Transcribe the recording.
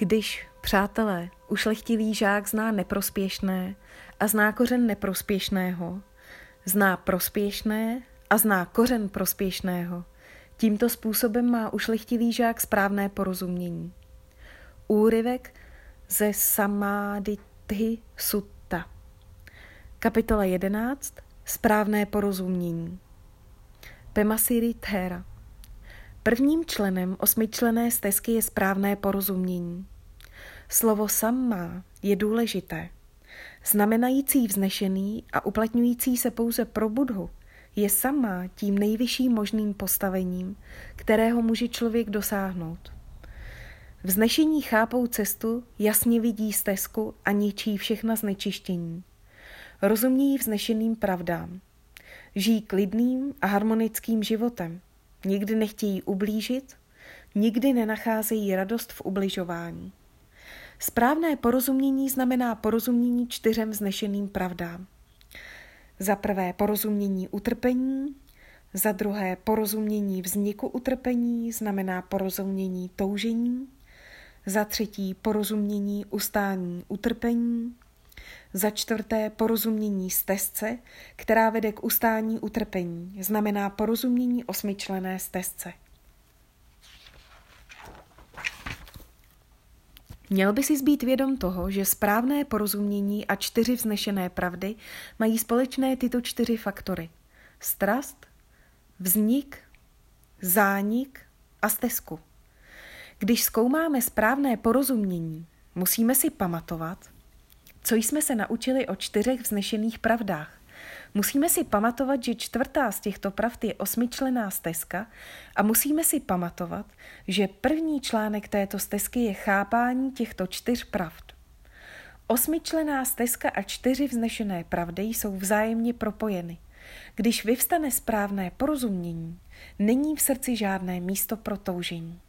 Když, přátelé, ušlechtilý žák zná neprospěšné a zná kořen neprospěšného, zná prospěšné a zná kořen prospěšného, tímto způsobem má ušlechtilý žák správné porozumění. Úryvek ze Samádithy Sutta. Kapitola 11. Správné porozumění. Pemasiri Thera. Prvním členem osmičlené stezky je správné porozumění. Slovo samma je důležité. Znamenající vznešený a uplatňující se pouze pro budhu je sama tím nejvyšším možným postavením, kterého může člověk dosáhnout. Vznešení chápou cestu, jasně vidí stezku a ničí všechna znečištění. Rozumějí vznešeným pravdám. Žijí klidným a harmonickým životem – Nikdy nechtějí ublížit, nikdy nenacházejí radost v ubližování. Správné porozumění znamená porozumění čtyřem vznešeným pravdám. Za prvé porozumění utrpení, za druhé porozumění vzniku utrpení znamená porozumění toužení, za třetí porozumění ustání utrpení, za čtvrté porozumění stezce, která vede k ustání utrpení, znamená porozumění osmičlené stezce. Měl by si zbýt vědom toho, že správné porozumění a čtyři vznešené pravdy mají společné tyto čtyři faktory. Strast, vznik, zánik a stezku. Když zkoumáme správné porozumění, musíme si pamatovat, co jsme se naučili o čtyřech vznešených pravdách? Musíme si pamatovat, že čtvrtá z těchto pravd je osmičlená stezka a musíme si pamatovat, že první článek této stezky je chápání těchto čtyř pravd. Osmičlená stezka a čtyři vznešené pravdy jsou vzájemně propojeny. Když vyvstane správné porozumění, není v srdci žádné místo pro toužení.